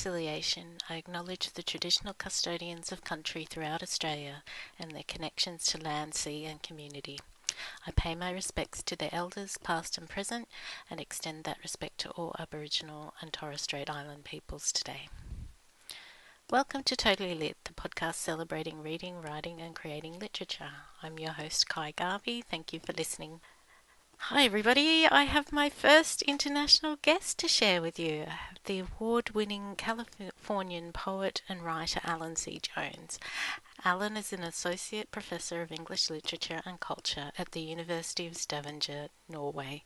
reconciliation, I acknowledge the traditional custodians of country throughout Australia and their connections to land, sea, and community. I pay my respects to their elders, past and present, and extend that respect to all Aboriginal and Torres Strait Island peoples today. Welcome to Totally Lit, the podcast celebrating reading, writing, and creating literature. I'm your host, Kai Garvey. Thank you for listening. Hi, everybody. I have my first international guest to share with you the award winning Californian poet and writer Alan C. Jones. Alan is an associate professor of English literature and culture at the University of Stavanger, Norway.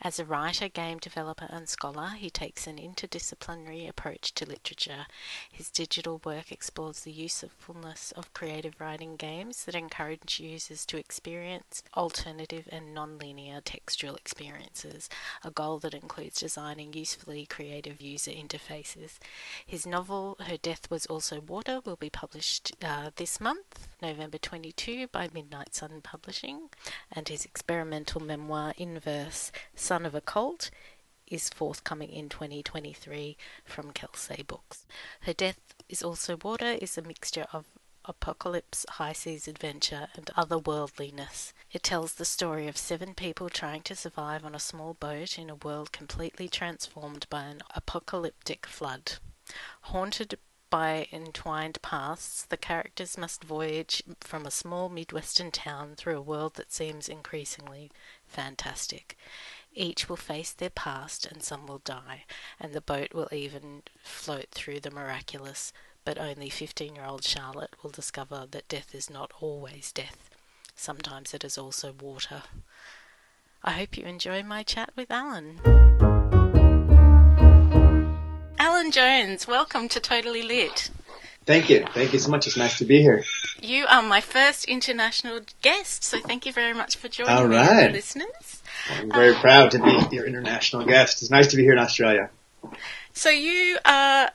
As a writer, game developer, and scholar, he takes an interdisciplinary approach to literature. His digital work explores the usefulness of creative writing games that encourage users to experience alternative and non-linear textual experiences, a goal that includes designing usefully creative user interfaces. His novel, Her Death Was Also Water, will be published uh, this this month, November 22, by Midnight Sun Publishing, and his experimental memoir in verse, Son of a Cult, is forthcoming in 2023 from Kelsey Books. Her Death is Also Water is a mixture of apocalypse, high seas adventure, and otherworldliness. It tells the story of seven people trying to survive on a small boat in a world completely transformed by an apocalyptic flood. Haunted by entwined paths, the characters must voyage from a small Midwestern town through a world that seems increasingly fantastic. Each will face their past and some will die, and the boat will even float through the miraculous, but only 15 year old Charlotte will discover that death is not always death. Sometimes it is also water. I hope you enjoy my chat with Alan. Jones, welcome to Totally Lit. Thank you. Thank you so much. It's nice to be here. You are my first international guest, so thank you very much for joining All right. me, listeners. I'm very uh, proud to be your international guest. It's nice to be here in Australia. So you are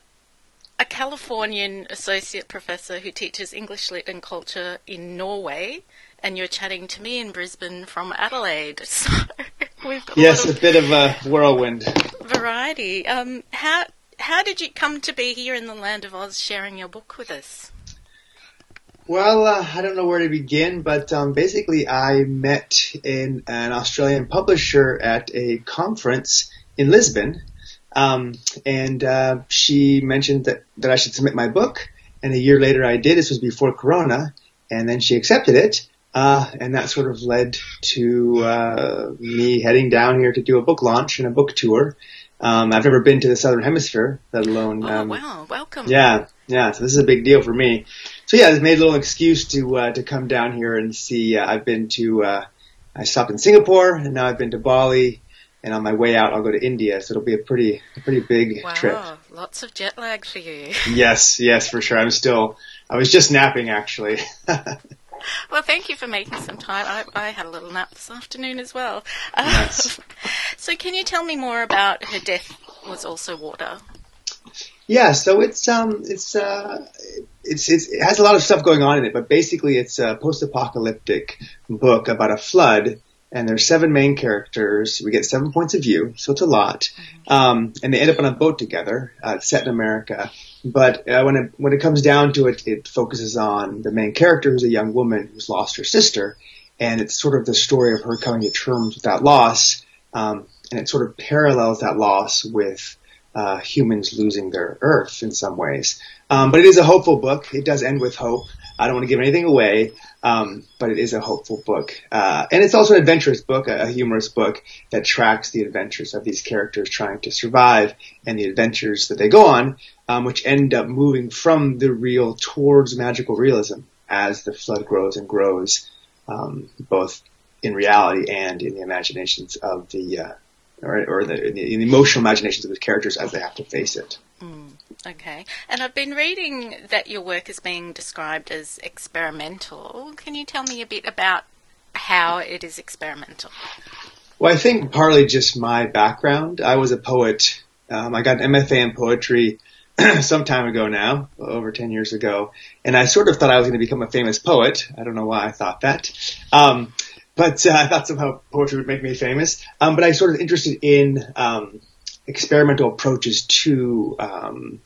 a Californian associate professor who teaches English lit and culture in Norway, and you're chatting to me in Brisbane from Adelaide. So we've got yes, a, a bit of a whirlwind variety. Um, how how did you come to be here in the land of Oz sharing your book with us? Well, uh, I don't know where to begin, but um, basically, I met in an Australian publisher at a conference in Lisbon, um, and uh, she mentioned that, that I should submit my book. And a year later, I did. This was before Corona, and then she accepted it. Uh, and that sort of led to uh, me heading down here to do a book launch and a book tour. Um, I've never been to the Southern Hemisphere, let alone. Oh um, wow! Welcome. Yeah, yeah. So this is a big deal for me. So yeah, I made a little excuse to uh, to come down here and see. Uh, I've been to. Uh, I stopped in Singapore, and now I've been to Bali. And on my way out, I'll go to India. So it'll be a pretty, a pretty big wow, trip. Lots of jet lag for you. yes, yes, for sure. I'm still. I was just napping actually. well, thank you for making some time. I, I had a little nap this afternoon as well. Uh, so, can you tell me more about her death was also water? Yeah, so it's um it's uh it's, it's it has a lot of stuff going on in it, but basically it's a post-apocalyptic book about a flood, and there's seven main characters. We get seven points of view, so it's a lot. Mm-hmm. Um, and they end up on a boat together, uh, set in America, but uh, when it when it comes down to it, it focuses on the main character, who's a young woman who's lost her sister, and it's sort of the story of her coming to terms with that loss, um, and it sort of parallels that loss with uh, humans losing their Earth in some ways. Um, but it is a hopeful book. It does end with hope. I don't want to give anything away, um, but it is a hopeful book. Uh, and it's also an adventurous book, a, a, humorous book that tracks the adventures of these characters trying to survive and the adventures that they go on, um, which end up moving from the real towards magical realism as the flood grows and grows, um, both in reality and in the imaginations of the, uh, or, or the, in the, emotional imaginations of the characters as they have to face it. Mm. Okay. And I've been reading that your work is being described as experimental. Can you tell me a bit about how it is experimental? Well, I think partly just my background. I was a poet. Um, I got an MFA in poetry some time ago now, over 10 years ago. And I sort of thought I was going to become a famous poet. I don't know why I thought that. Um, but uh, I thought somehow poetry would make me famous. Um, but I sort of interested in um, experimental approaches to um,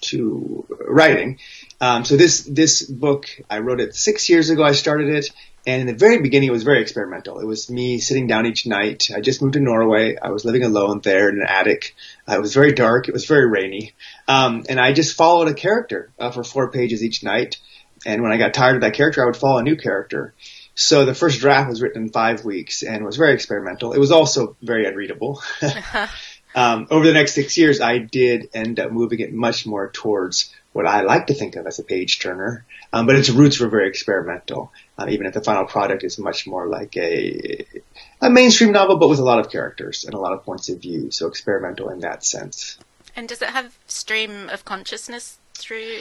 to writing. Um, so this this book I wrote it six years ago. I started it, and in the very beginning, it was very experimental. It was me sitting down each night. I just moved to Norway. I was living alone there in an attic. Uh, it was very dark. It was very rainy, um, and I just followed a character uh, for four pages each night. And when I got tired of that character, I would follow a new character. So the first draft was written in five weeks and was very experimental. It was also very unreadable. um, over the next six years, I did end up moving it much more towards what I like to think of as a page turner, um, but its roots were very experimental. Uh, even if the final product is much more like a a mainstream novel, but with a lot of characters and a lot of points of view, so experimental in that sense. And does it have stream of consciousness through?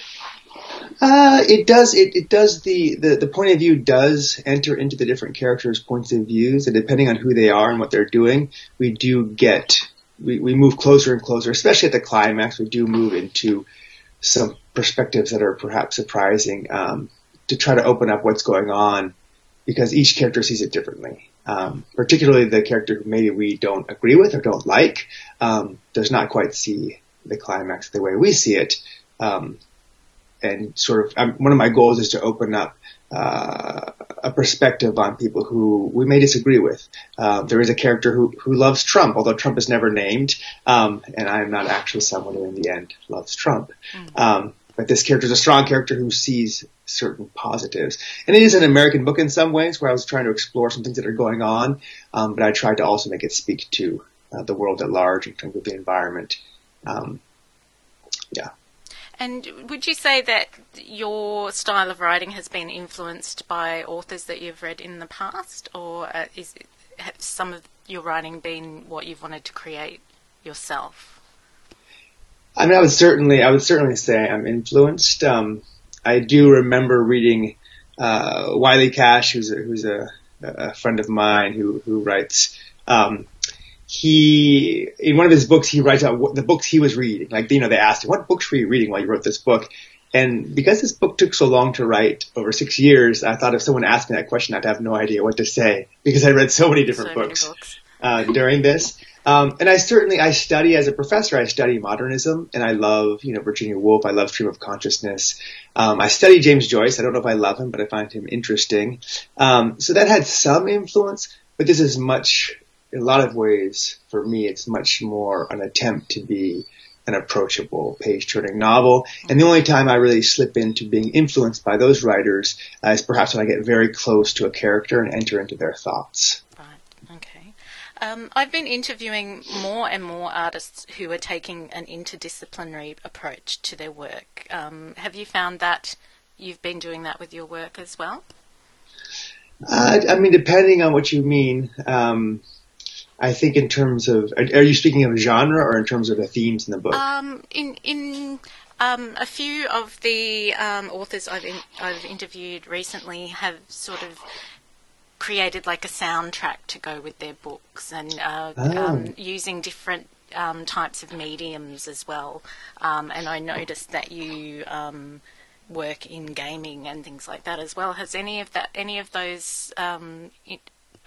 Uh, it does. It, it does. The, the the point of view does enter into the different characters' points of views, and depending on who they are and what they're doing, we do get we, we move closer and closer. Especially at the climax, we do move into some perspectives that are perhaps surprising um, to try to open up what's going on because each character sees it differently. Um, particularly the character who maybe we don't agree with or don't like um, does not quite see the climax the way we see it. Um, and sort of, um, one of my goals is to open up uh, a perspective on people who we may disagree with. Uh, there is a character who, who loves Trump, although Trump is never named, um, and I'm not actually someone who, in the end, loves Trump. Mm. but this character is a strong character who sees certain positives, and it is an American book in some ways, where I was trying to explore some things that are going on, um, but I tried to also make it speak to uh, the world at large in terms of the environment. Um, yeah. And would you say that your style of writing has been influenced by authors that you've read in the past, or uh, is it, some of your writing been what you've wanted to create yourself? I mean, I would certainly, I would certainly say I'm influenced. Um, I do remember reading uh, Wiley Cash, who's a, who's a, a friend of mine who who writes um, he in one of his books he writes out what the books he was reading. Like you know, they asked him, "What books were you reading while you wrote this book?" And because this book took so long to write over six years, I thought if someone asked me that question, I'd have no idea what to say because I read so many different so books, many books. Uh, during this. Um, and I certainly I study as a professor. I study modernism, and I love you know Virginia Woolf. I love stream of consciousness. Um, I study James Joyce. I don't know if I love him, but I find him interesting. Um, so that had some influence. But this is much in a lot of ways, for me, it's much more an attempt to be an approachable page turning novel. And the only time I really slip into being influenced by those writers uh, is perhaps when I get very close to a character and enter into their thoughts. Right, okay. Um, I've been interviewing more and more artists who are taking an interdisciplinary approach to their work. Um, have you found that you've been doing that with your work as well? Uh, I mean, depending on what you mean. Um, I think in terms of, are, you speaking of genre or in terms of the themes in the book? Um, in in um, a few of the um, authors I've in, I've interviewed recently have sort of created like a soundtrack to go with their books and uh, oh. um, using different um, types of mediums as well. Um, and I noticed that you um, work in gaming and things like that as well. Has any of that any of those um,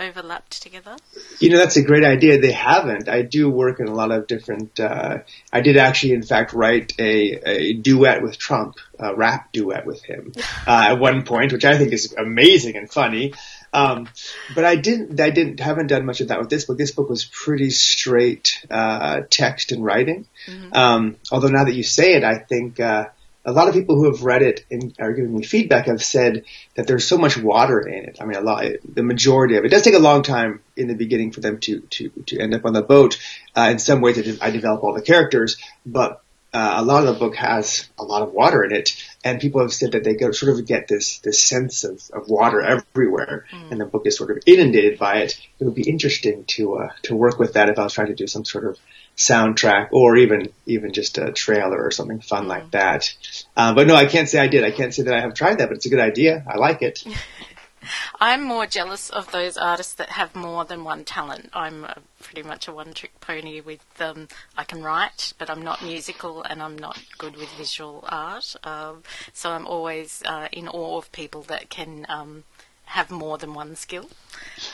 overlapped together? You know, that's a great idea. They haven't. I do work in a lot of different. Uh, I did actually, in fact, write a, a duet with Trump, a rap duet with him uh, at one point, which I think is amazing and funny. Um, but I didn't. I didn't. Haven't done much of that with this book. This book was pretty straight uh, text and writing. Mm-hmm. Um, although now that you say it, I think uh, a lot of people who have read it and are giving me feedback have said that there's so much water in it. I mean, a lot, the majority of it. it does take a long time in the beginning for them to to to end up on the boat. Uh, in some ways, I develop all the characters, but uh, a lot of the book has a lot of water in it, and people have said that they go, sort of get this this sense of, of water everywhere, mm. and the book is sort of inundated by it. It would be interesting to uh, to work with that if I was trying to do some sort of soundtrack or even even just a trailer or something fun like mm-hmm. that. Uh, but no, I can't say I did. I can't say that I have tried that, but it's a good idea. I like it. I'm more jealous of those artists that have more than one talent. I'm a, pretty much a one-trick pony with um, I can write, but I'm not musical and I'm not good with visual art. Um, so I'm always uh, in awe of people that can um, have more than one skill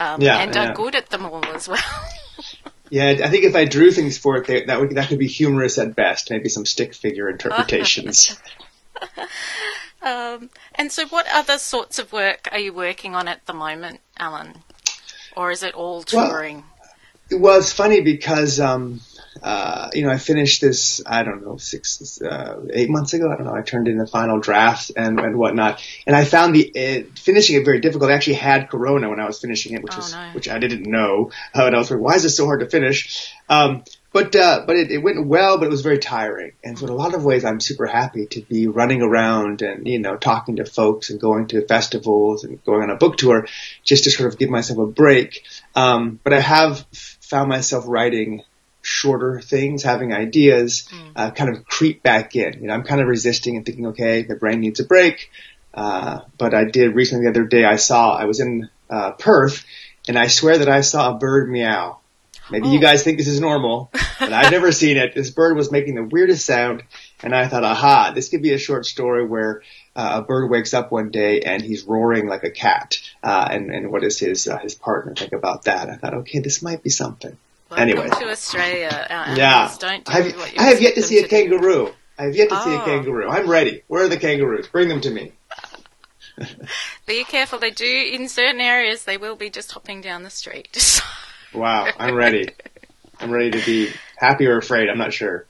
um, yeah, and yeah. are good at them all as well. Yeah, I think if I drew things for it, they, that would that could be humorous at best. Maybe some stick figure interpretations. um, and so, what other sorts of work are you working on at the moment, Alan? Or is it all touring? Well, well it's funny because um, uh, you know, I finished this, I don't know, six, uh, eight months ago. I don't know. I turned in the final draft and, and whatnot. And I found the, it, finishing it very difficult. I actually had Corona when I was finishing it, which oh, was, no. which I didn't know. Uh, and I was like, why is this so hard to finish? Um, but, uh, but it, it went well, but it was very tiring. And so in a lot of ways, I'm super happy to be running around and, you know, talking to folks and going to festivals and going on a book tour just to sort of give myself a break. Um, but I have found myself writing shorter things, having ideas, mm. uh, kind of creep back in. You know, I'm kind of resisting and thinking, okay, the brain needs a break. Uh, but I did recently the other day, I saw, I was in, uh, Perth and I swear that I saw a bird meow. Maybe oh. you guys think this is normal, but I've never seen it. This bird was making the weirdest sound and I thought, aha, this could be a short story where uh, a bird wakes up one day and he's roaring like a cat. Uh, and, and what does his, uh, his partner think about that? I thought, okay, this might be something. Welcome anyway. to Australia. yeah. Don't do I have, I have yet to see a kangaroo. I have yet to oh. see a kangaroo. I'm ready. Where are the kangaroos? Bring them to me. be careful. They do, in certain areas, they will be just hopping down the street. wow. I'm ready. I'm ready to be happy or afraid. I'm not sure.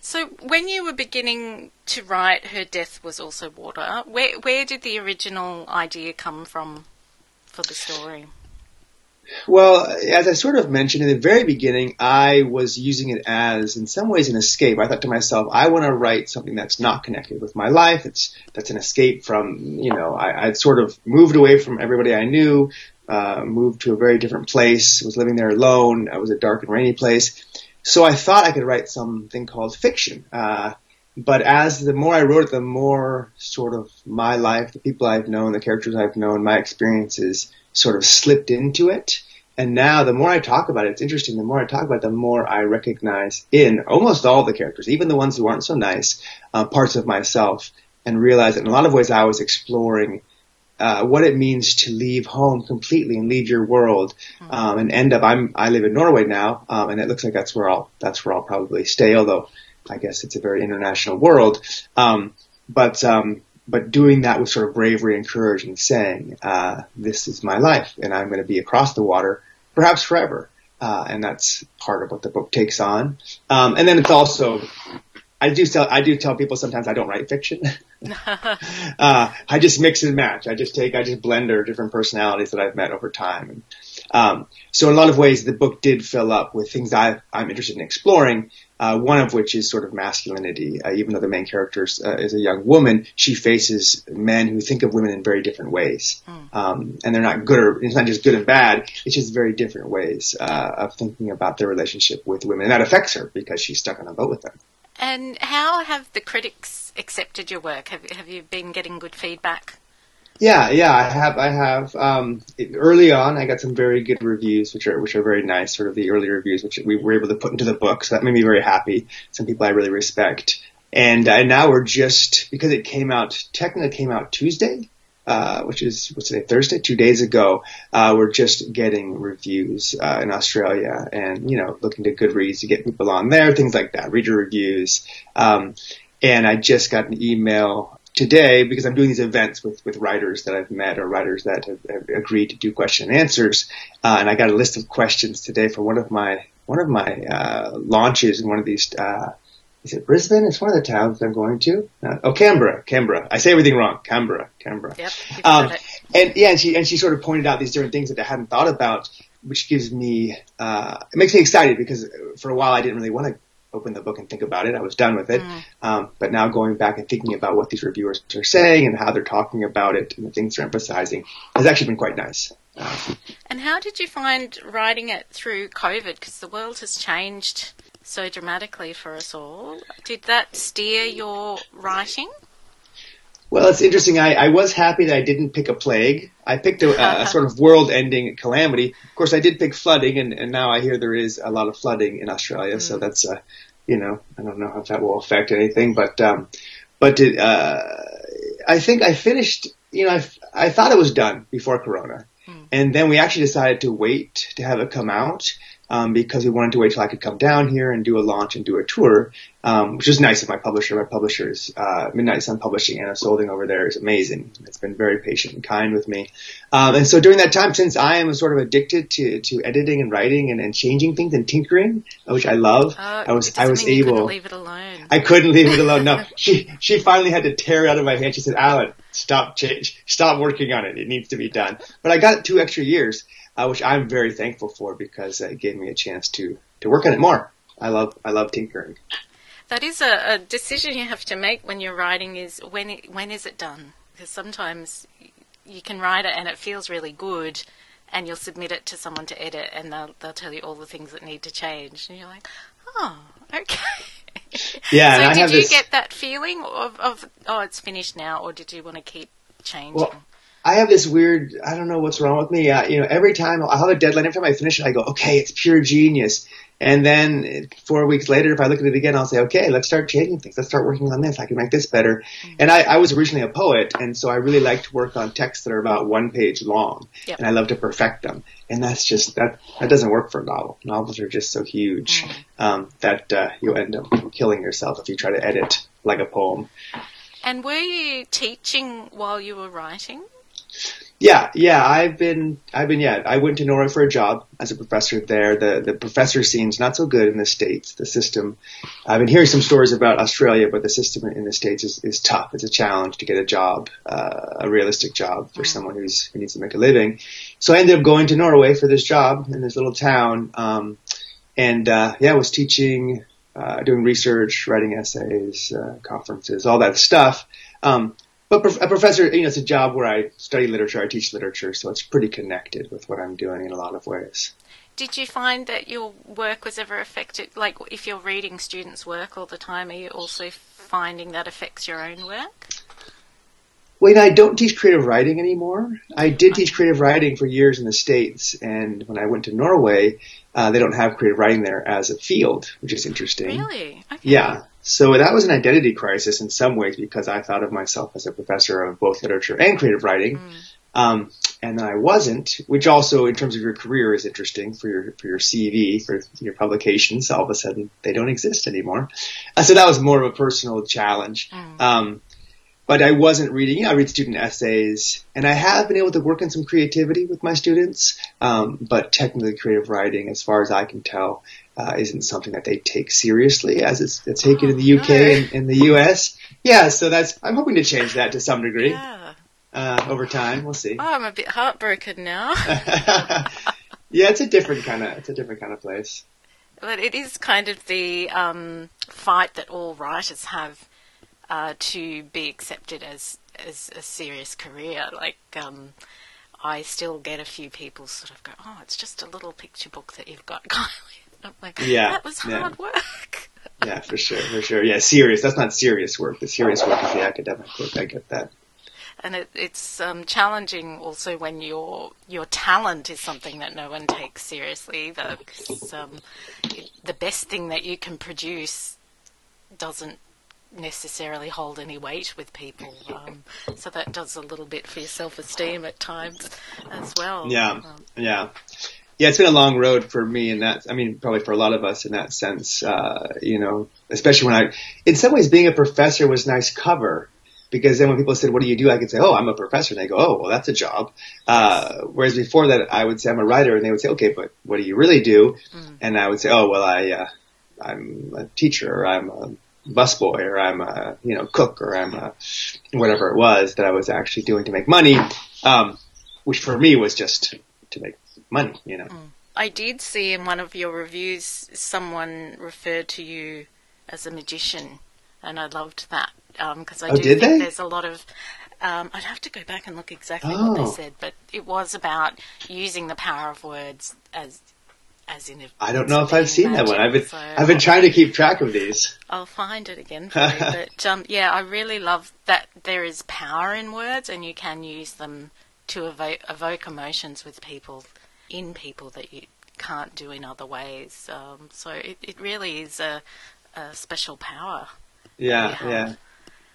So, when you were beginning to write "Her Death Was Also Water," where where did the original idea come from for the story? Well, as I sort of mentioned in the very beginning, I was using it as, in some ways, an escape. I thought to myself, I want to write something that's not connected with my life. It's that's an escape from, you know, I, I'd sort of moved away from everybody I knew, uh, moved to a very different place, was living there alone. I was a dark and rainy place, so I thought I could write something called fiction. Uh, but as the more I wrote it, the more sort of my life, the people I've known, the characters I've known, my experiences sort of slipped into it. And now the more I talk about it, it's interesting. The more I talk about it, the more I recognize in almost all the characters, even the ones who aren't so nice, uh, parts of myself and realize that in a lot of ways I was exploring uh, what it means to leave home completely and leave your world hmm. um, and end up. I'm I live in Norway now, um, and it looks like that's where I'll that's where I'll probably stay. Although I guess it's a very international world. Um, but um, but doing that with sort of bravery and courage and saying, uh, this is my life and I'm going to be across the water, perhaps forever. Uh, and that's part of what the book takes on. Um, and then it's also, I do tell, I do tell people sometimes I don't write fiction. uh, I just mix and match. I just take, I just blend their different personalities that I've met over time. Um, so in a lot of ways, the book did fill up with things I, I'm interested in exploring, uh, one of which is sort of masculinity. Uh, even though the main character uh, is a young woman, she faces men who think of women in very different ways, mm. um, and they're not good or it's not just good and bad. It's just very different ways uh, of thinking about their relationship with women, and that affects her because she's stuck on a boat with them. And how have the critics accepted your work? Have have you been getting good feedback? Yeah, yeah, I have. I have. Um, early on, I got some very good reviews, which are which are very nice. Sort of the early reviews, which we were able to put into the book, so that made me very happy. Some people I really respect, and uh, now we're just because it came out technically came out Tuesday, uh, which is what's today Thursday, two days ago. Uh, we're just getting reviews uh, in Australia, and you know, looking to Goodreads to get people on there, things like that, reader reviews. Um, and I just got an email today because I'm doing these events with, with writers that I've met or writers that have, have agreed to do question and answers. Uh, and I got a list of questions today for one of my, one of my, uh, launches in one of these, uh, is it Brisbane? It's one of the towns I'm going to. Uh, oh, Canberra, Canberra. I say everything wrong. Canberra, Canberra. Yep. Um, and yeah, and she, and she sort of pointed out these different things that I hadn't thought about, which gives me, uh, it makes me excited because for a while I didn't really want to open the book and think about it. I was done with it. Mm. Um, but now going back and thinking about what these reviewers are saying and how they're talking about it and the things they're emphasizing has actually been quite nice. Uh, and how did you find writing it through COVID? Because the world has changed so dramatically for us all. Did that steer your writing? Well, it's interesting. I, I was happy that I didn't pick a plague. I picked a, a sort of world-ending calamity. Of course, I did pick flooding, and, and now I hear there is a lot of flooding in Australia. Mm. So that's, uh, you know, I don't know if that will affect anything, but um, but it, uh, I think I finished. You know, I, I thought it was done before Corona, mm. and then we actually decided to wait to have it come out um, because we wanted to wait till I could come down here and do a launch and do a tour, um, which is nice of my publisher. My publisher's uh, Midnight Sun Publishing, Anna Solding over there is amazing. It's been very patient and kind with me. Um, and so during that time, since I am sort of addicted to, to editing and writing and, and changing things and tinkering, which I love, Uh, I was I was able. leave it alone. I couldn't leave it alone. No, she she finally had to tear it out of my hand. She said, "Alan, stop change, stop working on it. It needs to be done." But I got two extra years, uh, which I'm very thankful for because it gave me a chance to to work on it more. I love I love tinkering. That is a, a decision you have to make when you're writing. Is when it, when is it done? Because sometimes you can write it and it feels really good, and you'll submit it to someone to edit, and they'll they'll tell you all the things that need to change, and you're like, oh, okay. Yeah, so did you this. get that feeling of, of oh it's finished now, or did you want to keep changing? Well, I have this weird. I don't know what's wrong with me. Uh, you know, every time I'll have a deadline. Every time I finish it, I go, "Okay, it's pure genius." And then four weeks later, if I look at it again, I'll say, "Okay, let's start changing things. Let's start working on this. I can make this better." And I, I was originally a poet, and so I really like to work on texts that are about one page long, Yep. and I love to perfect them. And that's just that that doesn't work for a novel. Novels are just so huge um, that uh, you'll end up killing yourself if you try to edit like a poem. and were you teaching while you were writing? Yeah, yeah, I've been, I've been, yeah, I went to Norway for a job as a professor there. The the professor scene's not so good in the states. The system, I've been hearing some stories about Australia, but the system in the states is, is tough. It's a challenge to get a job, uh, a realistic job for someone who's who needs to make a living. So I ended up going to Norway for this job in this little town, um, and uh, yeah, I was teaching, uh, doing research, writing essays, uh, conferences, all that stuff. Um, but a professor, you know, it's a job where I study literature, I teach literature, so it's pretty connected with what I'm doing in a lot of ways. Did you find that your work was ever affected? Like, if you're reading students' work all the time, are you also finding that affects your own work? Well, you know, I don't teach creative writing anymore. I did teach creative writing for years in the States, and when I went to Norway, uh, they don't have creative writing there as a field, which is interesting. Really? Okay. Yeah. So that was an identity crisis in some ways because I thought of myself as a professor of both literature and creative writing. Um, and I wasn't, which also in terms of your career is interesting for your, for your CV, for your publications. All of a sudden they don't exist anymore. Uh, so that was more of a personal challenge. Um, but I wasn't reading, you know, I read student essays and I have been able to work in some creativity with my students. Um, but technically creative writing, as far as I can tell, uh, isn't something that they take seriously as it's, it's taken in the UK no. and in the US. Yeah. So that's, I'm hoping to change that to some degree, Yeah. uh, over time. We'll see. Oh, I'm a bit heartbroken now. yeah, it's a different kind of, it's a different kind of place. but it is kind of the um, fight that all writers have uh, to be accepted as as a serious career. Like, um, I still get a few people sort of go, "Oh, it's just a little picture book that you've got, Kylie." I'm like, Yeah, that was yeah. hard work. Yeah, for sure, for sure. Yeah, serious. That's not serious work. The serious work is the academic work. I get that. and it, it's um, challenging also when your your talent is something that no one takes seriously either. 'cause, um, the best thing that you can produce doesn't necessarily hold any weight with people. Um, so that does a little bit for your self esteem at times as well. Yeah. Um, Yeah. Yeah, it's been a long road for me in that, I mean, probably for a lot of us in that sense, uh, you know, especially when I, in some ways being a professor was nice cover because then when people said, what do you do? I could say, oh, I'm a professor. And they go, oh, well, that's a job. Uh, whereas before that I would say I'm a writer and they would say, okay, but what do you really do? And I would say, oh, well, I, uh, I'm a teacher or I'm a busboy or I'm a, you know, cook or I'm a, whatever it was that I was actually doing to make money. Um, which for me was just to make money, you know. I did see in one of your reviews someone referred to you as a magician, and I loved that because I Oh, do did think they? there's a lot of. Um, I'd have to go back and look exactly what they Oh. said, but it was about using the power of words as as in. A, I don't know if I've seen that one. I've been so I've been trying to keep track of these. I'll find it again for you. But um, yeah, I really love that there is power in words, and you can use them to evoke, evoke emotions with people, in people that you can't do in other ways. Um, so it, it really is a, a special power. Yeah, Yeah.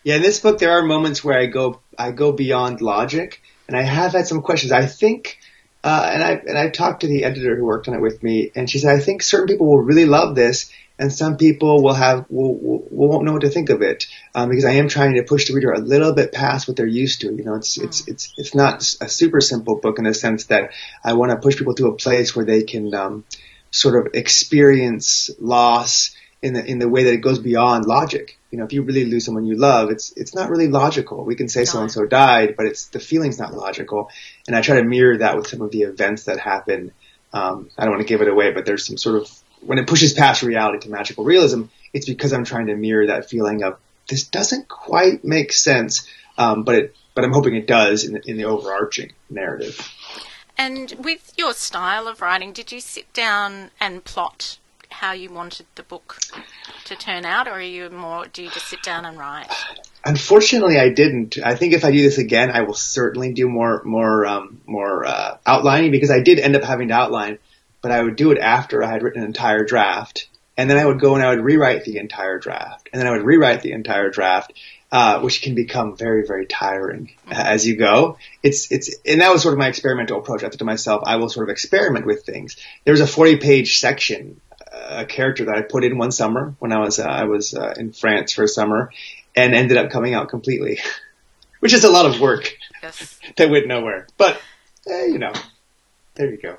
yeah. In this book there are moments where I go I go beyond logic and I have had some questions. I think Uh, and I and I talked to the editor who worked on it with me, and she said, I think certain people will really love this, and some people will have will, will, won't know what to think of it um, because I am trying to push the reader a little bit past what they're used to. You know, it's mm. it's it's it's not a super simple book in the sense that I want to push people to a place where they can um, sort of experience loss in the in the way that it goes beyond logic. You know, if you really lose someone you love, it's it's not really logical. We can say so and so died, but it's the feeling's not logical. And I try to mirror that with some of the events that happen. Um, I don't want to give it away, but there's some sort of when it pushes past reality to magical realism, it's because I'm trying to mirror that feeling of this doesn't quite make sense, um, but it, but I'm hoping it does in the, in the overarching narrative. And with your style of writing, did you sit down and plot how you wanted the book to turn out, or are you more? Do you just sit down and write? Unfortunately, I didn't. I think if I do this again, I will certainly do more more um, more uh, outlining because I did end up having to outline but I would do it after I had written an entire draft. And then I would go and I would rewrite the entire draft. And then I would rewrite the entire draft, uh, which can become very, very tiring as you go. It's, it's, and that was sort of my experimental approach. I thought to myself, I will sort of experiment with things. There's a 40 page section, uh, a character that I put in one summer when I was, uh, I was, uh, in France for a summer and ended up coming out completely, which is a lot of work yes. that went nowhere. But, eh, you know, there you go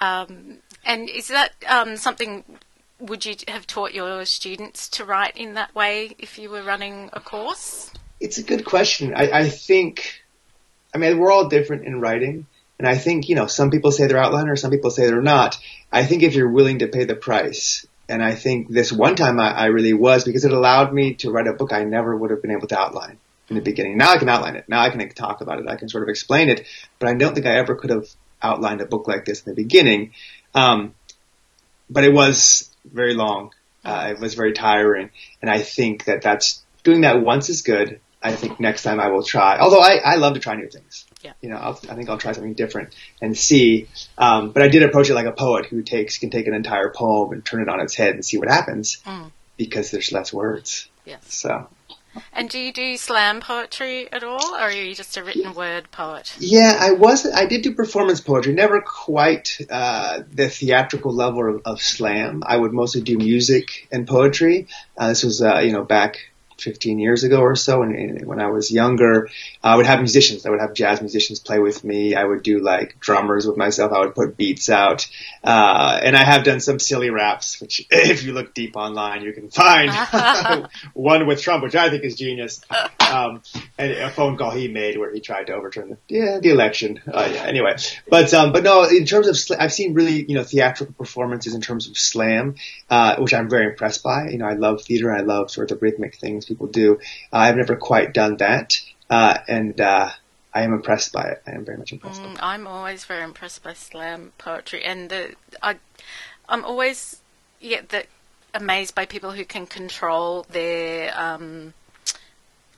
um, and is that um, something? Would you have taught your students to write in that way if you were running a course? It's a good question. I, I think, I mean, we're all different in writing. And I think, you know, some people say they're outliner, some people say they're not. I think if you're willing to pay the price, and I think this one time I, I, really was because it allowed me to write a book I never would have been able to outline in the beginning. Now I can outline it. Now I can talk about it. I can sort of explain it, but I don't think I ever could have outlined a book like this in the beginning. Um, but it was very long. Uh, it was very tiring. And I think that that's doing that once is good. I think next time I will try, although I, I love to try new things. Yeah. You know, I'll, i think I'll try something different and see. Um, but I did approach it like a poet who takes, can take an entire poem and turn it on its head and see what happens mm. because there's less words. Yes. So and do you do slam poetry at all, or are you just a written word poet? Yeah, I was. I did do performance poetry. Never quite uh, the theatrical level of, of, slam. I would mostly do music and poetry. Uh, this was, uh, you know, back 15 years ago or so. And, when I was younger, I would have musicians. I would have jazz musicians play with me. I would do like drummers with myself. I would put beats out. Uh, and I have done some silly raps, which if you look deep online, you can find one with Trump, which I think is genius. Um, and a phone call he made where he tried to overturn the, yeah, the election. Uh, yeah, anyway, but, um, but no, in terms of, sl- I've seen really, you know, theatrical performances in terms of slam, uh, which I'm very impressed by. You know, I love theater. I love sort of the rhythmic things things people do. I've never quite done that, uh, and uh, I am impressed by it. I am very much impressed. Mm, I'm always very impressed by slam poetry, and the, I, I'm always yeah, the, amazed by people who can control their, um,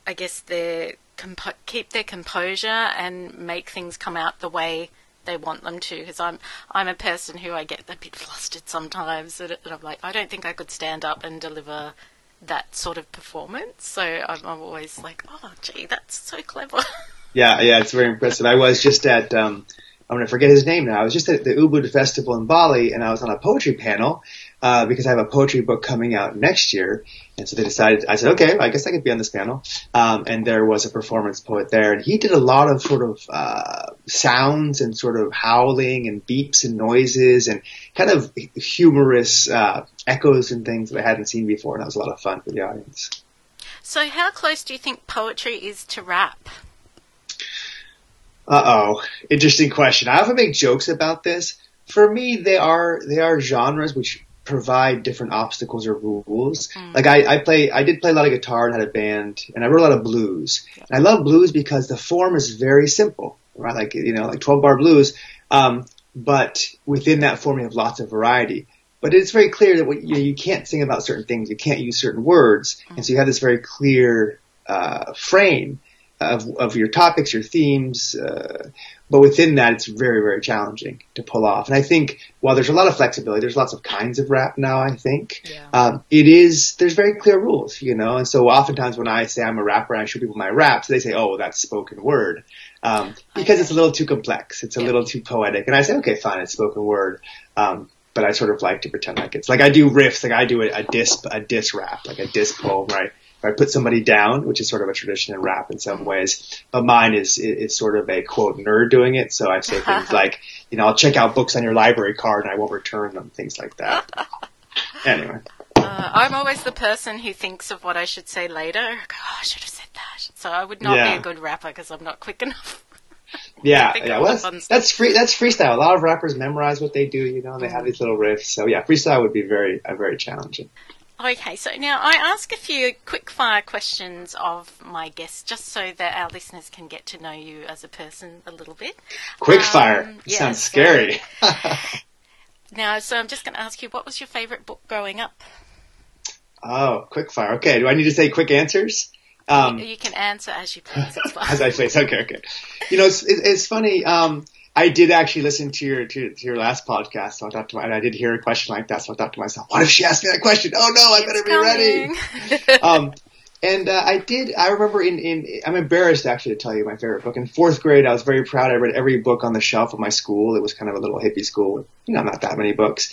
I guess their compo- keep their composure and make things come out the way they want them to because I'm I'm a person who I get a bit flustered sometimes and I'm like I don't think I could stand up and deliver that sort of performance. So I'm, I'm always like, oh, gee, that's so clever. yeah, yeah, it's very impressive. I was just at, um, I'm going to forget his name now. I was just at the Ubud Festival in Bali, and I was on a poetry panel uh, because I have a poetry book coming out next year. And so they decided, I said, okay, I guess I could be on this panel. Um, and there was a performance poet there, and he did a lot of sort of uh, sounds and sort of howling and beeps and noises and kind of humorous uh, echoes and things that I hadn't seen before, and that was a lot of fun for the audience. So, how close do you think poetry is to rap? Uh oh, interesting question. I often make jokes about this. For me, they are they are genres which provide different obstacles or rules. Mm. Like I, I play, I did play a lot of guitar and had a band, and I wrote a lot of blues. Yeah. And I love blues because the form is very simple, right? Like you know, like twelve bar blues. Um, but within that form, you have lots of variety. But it's very clear that what, you, know, you can't sing about certain things, you can't use certain words, mm. and so you have this very clear uh, frame of, of your topics, your themes, uh, but within that, it's very, very challenging to pull off. And I think while there's a lot of flexibility, there's lots of kinds of rap now, I think. Yeah. Um, it is, there's very clear rules, you know, and so oftentimes when I say I'm a rapper and I show people my raps, they say, oh, that's spoken word. Um, because it's a little too complex. It's a yeah. little too poetic. And I say, okay, fine, it's spoken word. Um, but I sort of like to pretend like it's like I do riffs, like I do a, a diss, a diss rap, like a diss poem, right? I put somebody down, which is sort of a tradition in rap in some ways, but mine is is sort of a quote nerd doing it. So I say things like, you know, I'll check out books on your library card and I won't return them, things like that. anyway. Uh, I'm always the person who thinks of what I should say later. oh, I should have said that. So I would not yeah. be a good rapper because I'm not quick enough. yeah, yeah. Well, that's, that's free. That's freestyle. A lot of rappers memorize what they do. You know, and they have these little riffs. So yeah, freestyle would be very, uh, very challenging. Okay, so now I ask a few quick fire questions of my guests just so that our listeners can get to know you as a person a little bit. Quick um, fire. Yeah, Sounds so, scary. now, so I'm just going to ask you what was your favorite book growing up? Oh, quick fire. Okay, do I need to say quick answers? Um, you, you, can answer as you please. as I please. Okay, okay. You know, it's, it's funny. Um, I did actually listen to your to, to, your last podcast, so I thought to my, and I did hear a question like that, so I thought to myself, "What if she asked me that question? Oh no, I better be ready." um, and uh, I did. I remember in, in I'm embarrassed actually to tell you my favorite book. In fourth grade, I was very proud. I read every book on the shelf of my school. It was kind of a little hippie school, you know, not that many books.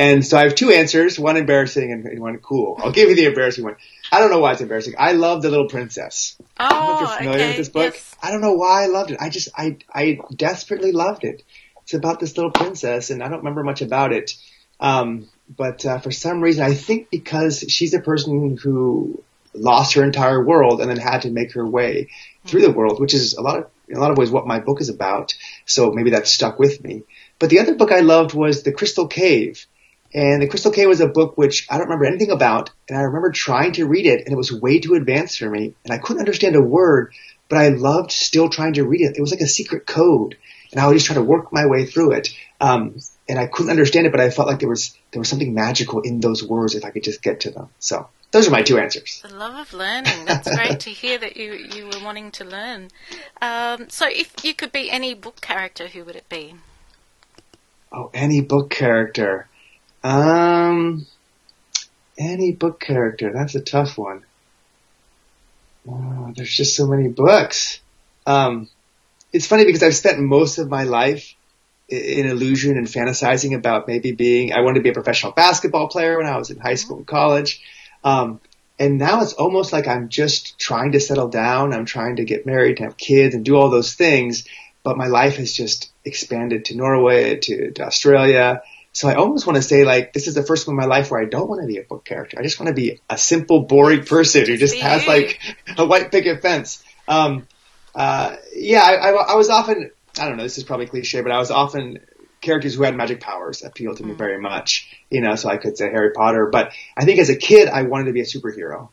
And so I have two answers: one embarrassing and one cool. I'll give you the embarrassing one. I don't know why it's embarrassing. I love The Little Princess. Oh, I don't know if you're oh, familiar okay. with this book. Yes. I don't know why I loved it. I just, I, I desperately loved it. It's about this little princess, and I don't remember much about it. Um, but uh, for some reason, I think because she's a person who lost her entire world and then had to make her way through the world, which is a lot of, in a lot of ways what my book is about. So maybe that stuck with me. But the other book I loved was The Crystal Cave. And The Crystal Cave was a book which I don't remember anything about, and I remember trying to read it, and it was way too advanced for me, and I couldn't understand a word, but I loved still trying to read it. It was like a secret code, and I would just try to work my way through it. Um, and I couldn't understand it, but I felt like there was there was something magical in those words if I could just get to them. So those are my two answers. The love of learning. That's great to hear that you you were wanting to learn. Um, so if you could be any book character, who would it be? Oh, any book character. Um, any book character. That's a tough one. Oh, there's just so many books. Um, it's funny because I've spent most of my life in illusion and fantasizing about maybe being, I wanted to be a professional basketball player when I was in high school and college. Um, and now it's almost like I'm just trying to settle down. I'm trying to get married, to have kids and do all those things. But my life has just expanded to Norway, to, to Australia. So I almost want to say like this is the first one in my life where I don't want to be a book character. I just want to be a simple, boring person who just has like a white picket fence. Um, uh, yeah, I, I, I, was often I don't know. This is probably cliche, but I was often characters who had magic powers appealed to me mm. very much. You know, so I could say Harry Potter. But I think as a kid, I wanted to be a superhero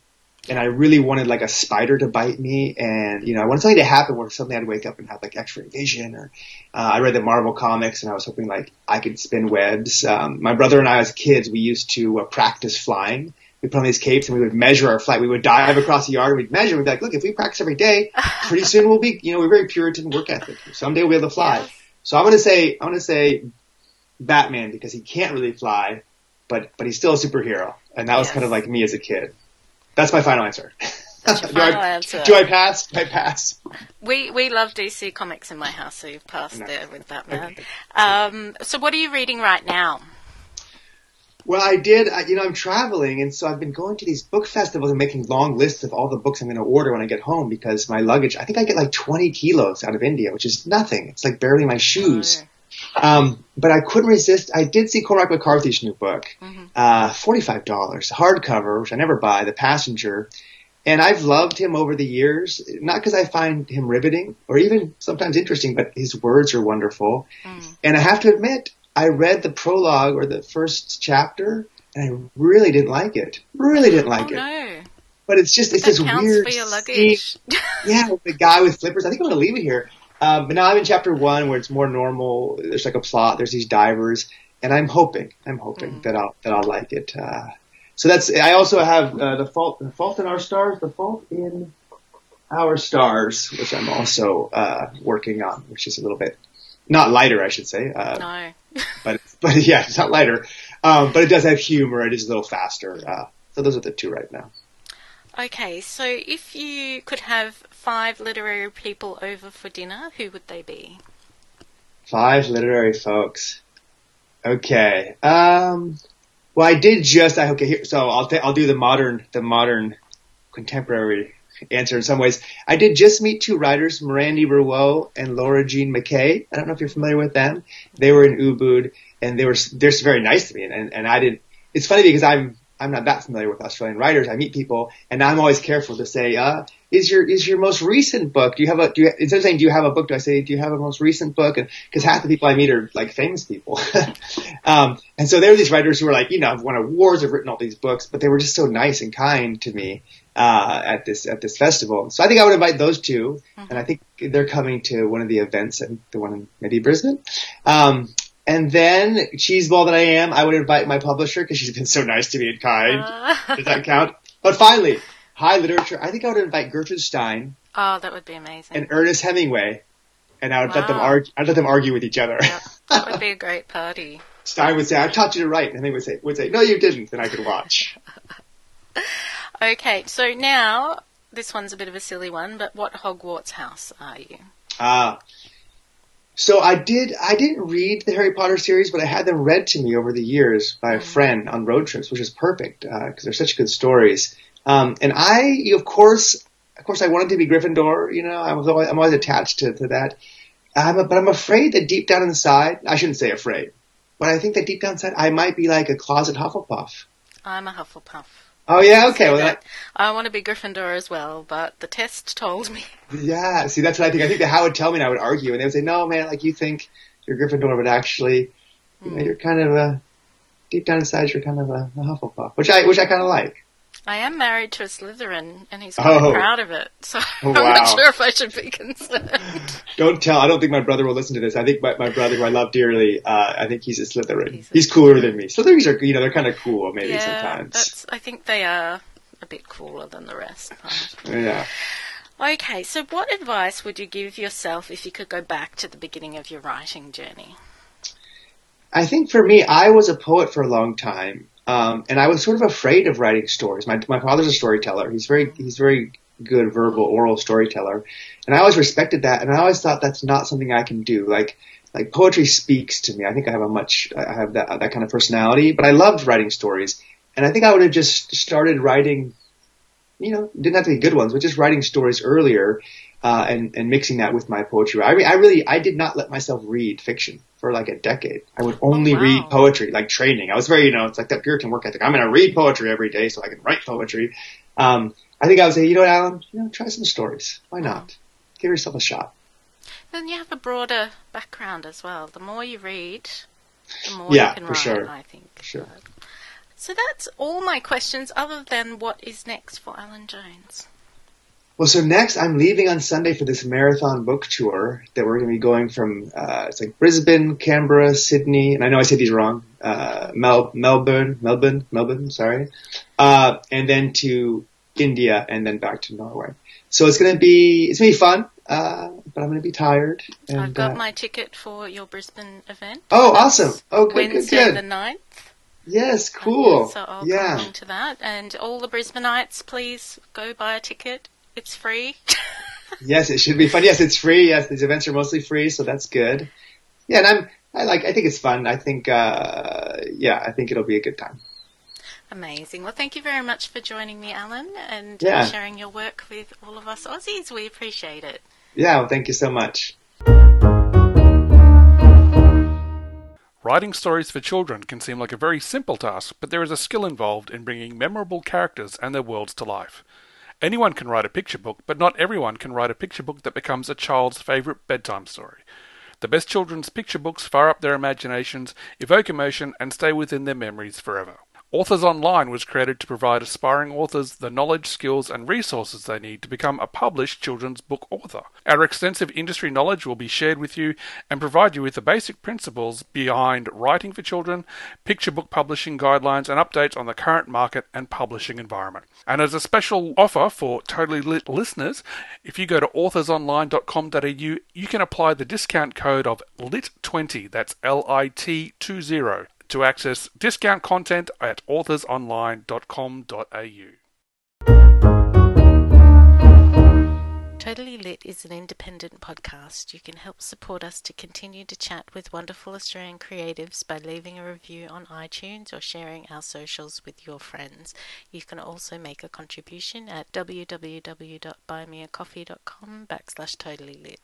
and I really wanted like a spider to bite me, and you know, I wanted something to happen where suddenly I'd wake up and have like X-ray vision, or uh, I read the Marvel comics and I was hoping like I could spin webs. Um, my brother and I, as kids, we used to uh, practice flying. We put on these capes and we would measure our flight. We would dive across the yard. And we'd measure. We'd be like, look, if we practice every day, pretty soon we'll be, you know, we're very Puritan work ethic. Someday we'll be able to fly. Yes. So I'm going to say, I'm going to say Batman because he can't really fly, but, but he's still a superhero. And that was kind of like me as a kid. That's my final answer. That's final I, answer. Do I pass? Do I pass? We we love DC comics in my house, so you've passed no. there with Batman. Okay. Um, so what are you reading right now? Well, I did. You know, I'm traveling, and so I've been going to these book festivals and making long lists of all the books I'm going to order when I get home because my luggage. I think I get like 20 kilos out of India, which is nothing. It's like barely my shoes. Oh, um, but I couldn't resist. I did see Cormac McCarthy's new book, mm-hmm. uh, $45, hardcover, which I never buy, The Passenger. And I've loved him over the years, not because I find him riveting or even sometimes interesting, but his words are wonderful. Mm. And I have to admit, I read the prologue or the first chapter and I really didn't like it. Really didn't like oh, it. No. But it's just, it's that this weird. For your luggage. Scene. yeah, the guy with flippers. I think I'm going to leave it here. Um, but now I'm in chapter one where it's more normal. There's like a plot. There's these divers, and I'm hoping, I'm hoping mm. that I'll that I'll like it. Uh, so that's. I also have uh, the fault, the fault in our stars, the fault in Our Stars, which I'm also uh, working on, which is a little bit not lighter, I should say. Uh, no. but but yeah, it's not lighter. Um, but it does have humor. It is a little faster. Uh, so those are the two right now. Okay, so if you could have five literary people over for dinner, who would they be? Five literary folks. Okay. Um, well, I did just. I okay. Here, so I'll ta- I'll do the modern the modern contemporary answer in some ways. I did just meet two writers, Mirandi Riwoe and Laura Jean McKay. I don't know if you're familiar with them. They were in Ubud and they were they're very nice to me. And, and I did. It's funny because I'm I'm not that familiar with Australian writers. I meet people, and I'm always careful to say, uh, "Is your is your most recent book? Do you have a do you, instead of saying do you have a book? Do I say do you have a most recent book?" And because half the people I meet are like famous people, um, and so there are these writers who are like, you know, I've won awards, I've written all these books, but they were just so nice and kind to me uh, at this at this festival. So I think I would invite those 2 mm-hmm. and I think they're coming to one of the events, and the one in maybe Brisbane. Um, and then cheeseball that I am, I would invite my publisher because she's been so nice to me and kind. Uh. Does that count? But finally, high literature. I think I would invite Gertrude Stein. Oh, that would be amazing. And Ernest Hemingway, and I would wow. let them argue. I'd let them argue with each other. Yep. That would be a great party. Stein would say, "I taught you to write," and Hemingway would say, "Would say, no, you didn't," and I could watch. okay, so now this one's a bit of a silly one, but what Hogwarts house are you? Ah. Uh, so I did. I didn't read the Harry Potter series, but I had them read to me over the years by a mm. friend on road trips, which is perfect because uh, they're such good stories. Um, and I, of course, of course, I wanted to be Gryffindor. You know, I was always, I'm always attached to, to that. I'm a, but I'm afraid that deep down inside, I shouldn't say afraid, but I think that deep down inside, I might be like a closet Hufflepuff. I'm a Hufflepuff. Oh yeah, okay. Well, that, I want to be Gryffindor as well, but the test told me. Yeah, see, that's what I think. I think that Howard would tell me, and I would argue, and they would say, "No, man, like you think you're Gryffindor, but actually, you know, hmm. you're kind of a deep down inside, you're kind of a, a Hufflepuff, which I which I kind of like." I am married to a Slytherin, and he's quite oh. proud of it. So I'm wow. not sure if I should be concerned. Don't tell. I don't think my brother will listen to this. I think my, my brother, who I love dearly, uh, I think he's a Slytherin. He's, a he's cooler than me. Slytherins are, you know, they're kind of cool, maybe yeah, sometimes. That's, I think they are a bit cooler than the rest. Yeah. Okay, so what advice would you give yourself if you could go back to the beginning of your writing journey? I think for me, I was a poet for a long time, um, and I was sort of afraid of writing stories. My my father's a storyteller. He's very he's very good verbal oral storyteller, and I always respected that. And I always thought that's not something I can do. Like like poetry speaks to me. I think I have a much I have that that kind of personality. But I loved writing stories, and I think I would have just started writing. You know, didn't have to be good ones, but just writing stories earlier uh, and and mixing that with my poetry. I, re- I really I did not let myself read fiction for like a decade. I would only oh, wow. read poetry, like training. I was very, you know, it's like that Puritan work ethic. I'm going to read poetry every day so I can write poetry. Um, I think I would say, you know what, Alan, you know, try some stories. Why not? Give yourself a shot. Then you have a broader background as well. The more you read, the more yeah, you can for write, sure. I think. For sure. So that's all my questions, other than what is next for Alan Jones. Well, so next I'm leaving on Sunday for this marathon book tour that we're going to be going from, uh, it's like Brisbane, Canberra, Sydney, and I know I said these wrong, uh, Mel- Melbourne, Melbourne, Melbourne, sorry, uh, and then to India and then back to Norway. So it's going to be, it's going to be fun, uh, but I'm going to be tired. And, I've got uh, my ticket for your Brisbane event. Oh, awesome. Oh, good, Wednesday good, good. the 9th. Yes, cool. so I'll yeah. come to that. And all the Brisbaneites, please go buy a ticket it's free. yes, it should be fun. Yes, it's free. Yes, these events are mostly free, so that's good. Yeah, and I'm I like I think it's fun. I think uh, yeah, I think it'll be a good time. Amazing. Well, thank you very much for joining me, Alan, and yeah. sharing your work with all of us Aussies. We appreciate it. Yeah, well, thank you so much. Writing stories for children can seem like a very simple task, but there is a skill involved in bringing memorable characters and their worlds to life. Anyone can write a picture book, but not everyone can write a picture book that becomes a child's favourite bedtime story. The best children's picture books fire up their imaginations, evoke emotion, and stay within their memories forever. Authors Online was created to provide aspiring authors the knowledge, skills, and resources they need to become a published children's book author. Our extensive industry knowledge will be shared with you and provide you with the basic principles behind writing for children, picture book publishing guidelines, and updates on the current market and publishing environment. And as a special offer for Totally Lit listeners, if you go to authorsonline.com.au, you can apply the discount code of LIT20, that's L I T 20 to access discount content at authorsonline.com.au. Totally Lit is an independent podcast. You can help support us to continue to chat with wonderful Australian creatives by leaving a review on iTunes or sharing our socials with your friends. You can also make a contribution at www.buymeacoffee.com backslash totally lit.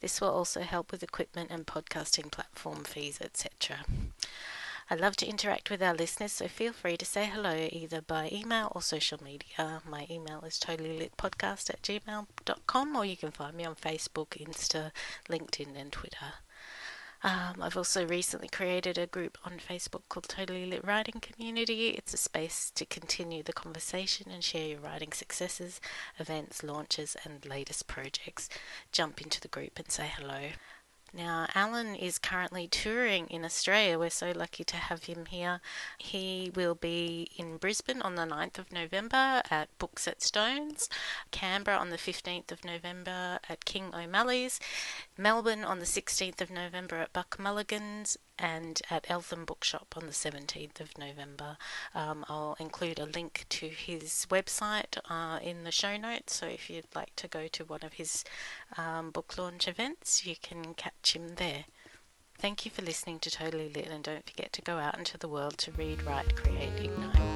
This will also help with equipment and podcasting platform fees, etc. I love to interact with our listeners, so feel free to say hello either by email or social media. My email is totallylitpodcast at gmail.com, or you can find me on Facebook, Insta, LinkedIn, and Twitter. Um, I've also recently created a group on Facebook called Totally Lit Writing Community. It's a space to continue the conversation and share your writing successes, events, launches, and latest projects. Jump into the group and say hello. Now, Alan is currently touring in Australia. We're so lucky to have him here. He will be in Brisbane on the 9th of November at Books at Stones, Canberra on the 15th of November at King O'Malley's, Melbourne on the 16th of November at Buck Mulligan's, and at Eltham Bookshop on the 17th of November. Um, I'll include a link to his website uh, in the show notes, so if you'd like to go to one of his um, book launch events, you can catch him there. Thank you for listening to Totally Lit, and don't forget to go out into the world to read, write, create, ignite.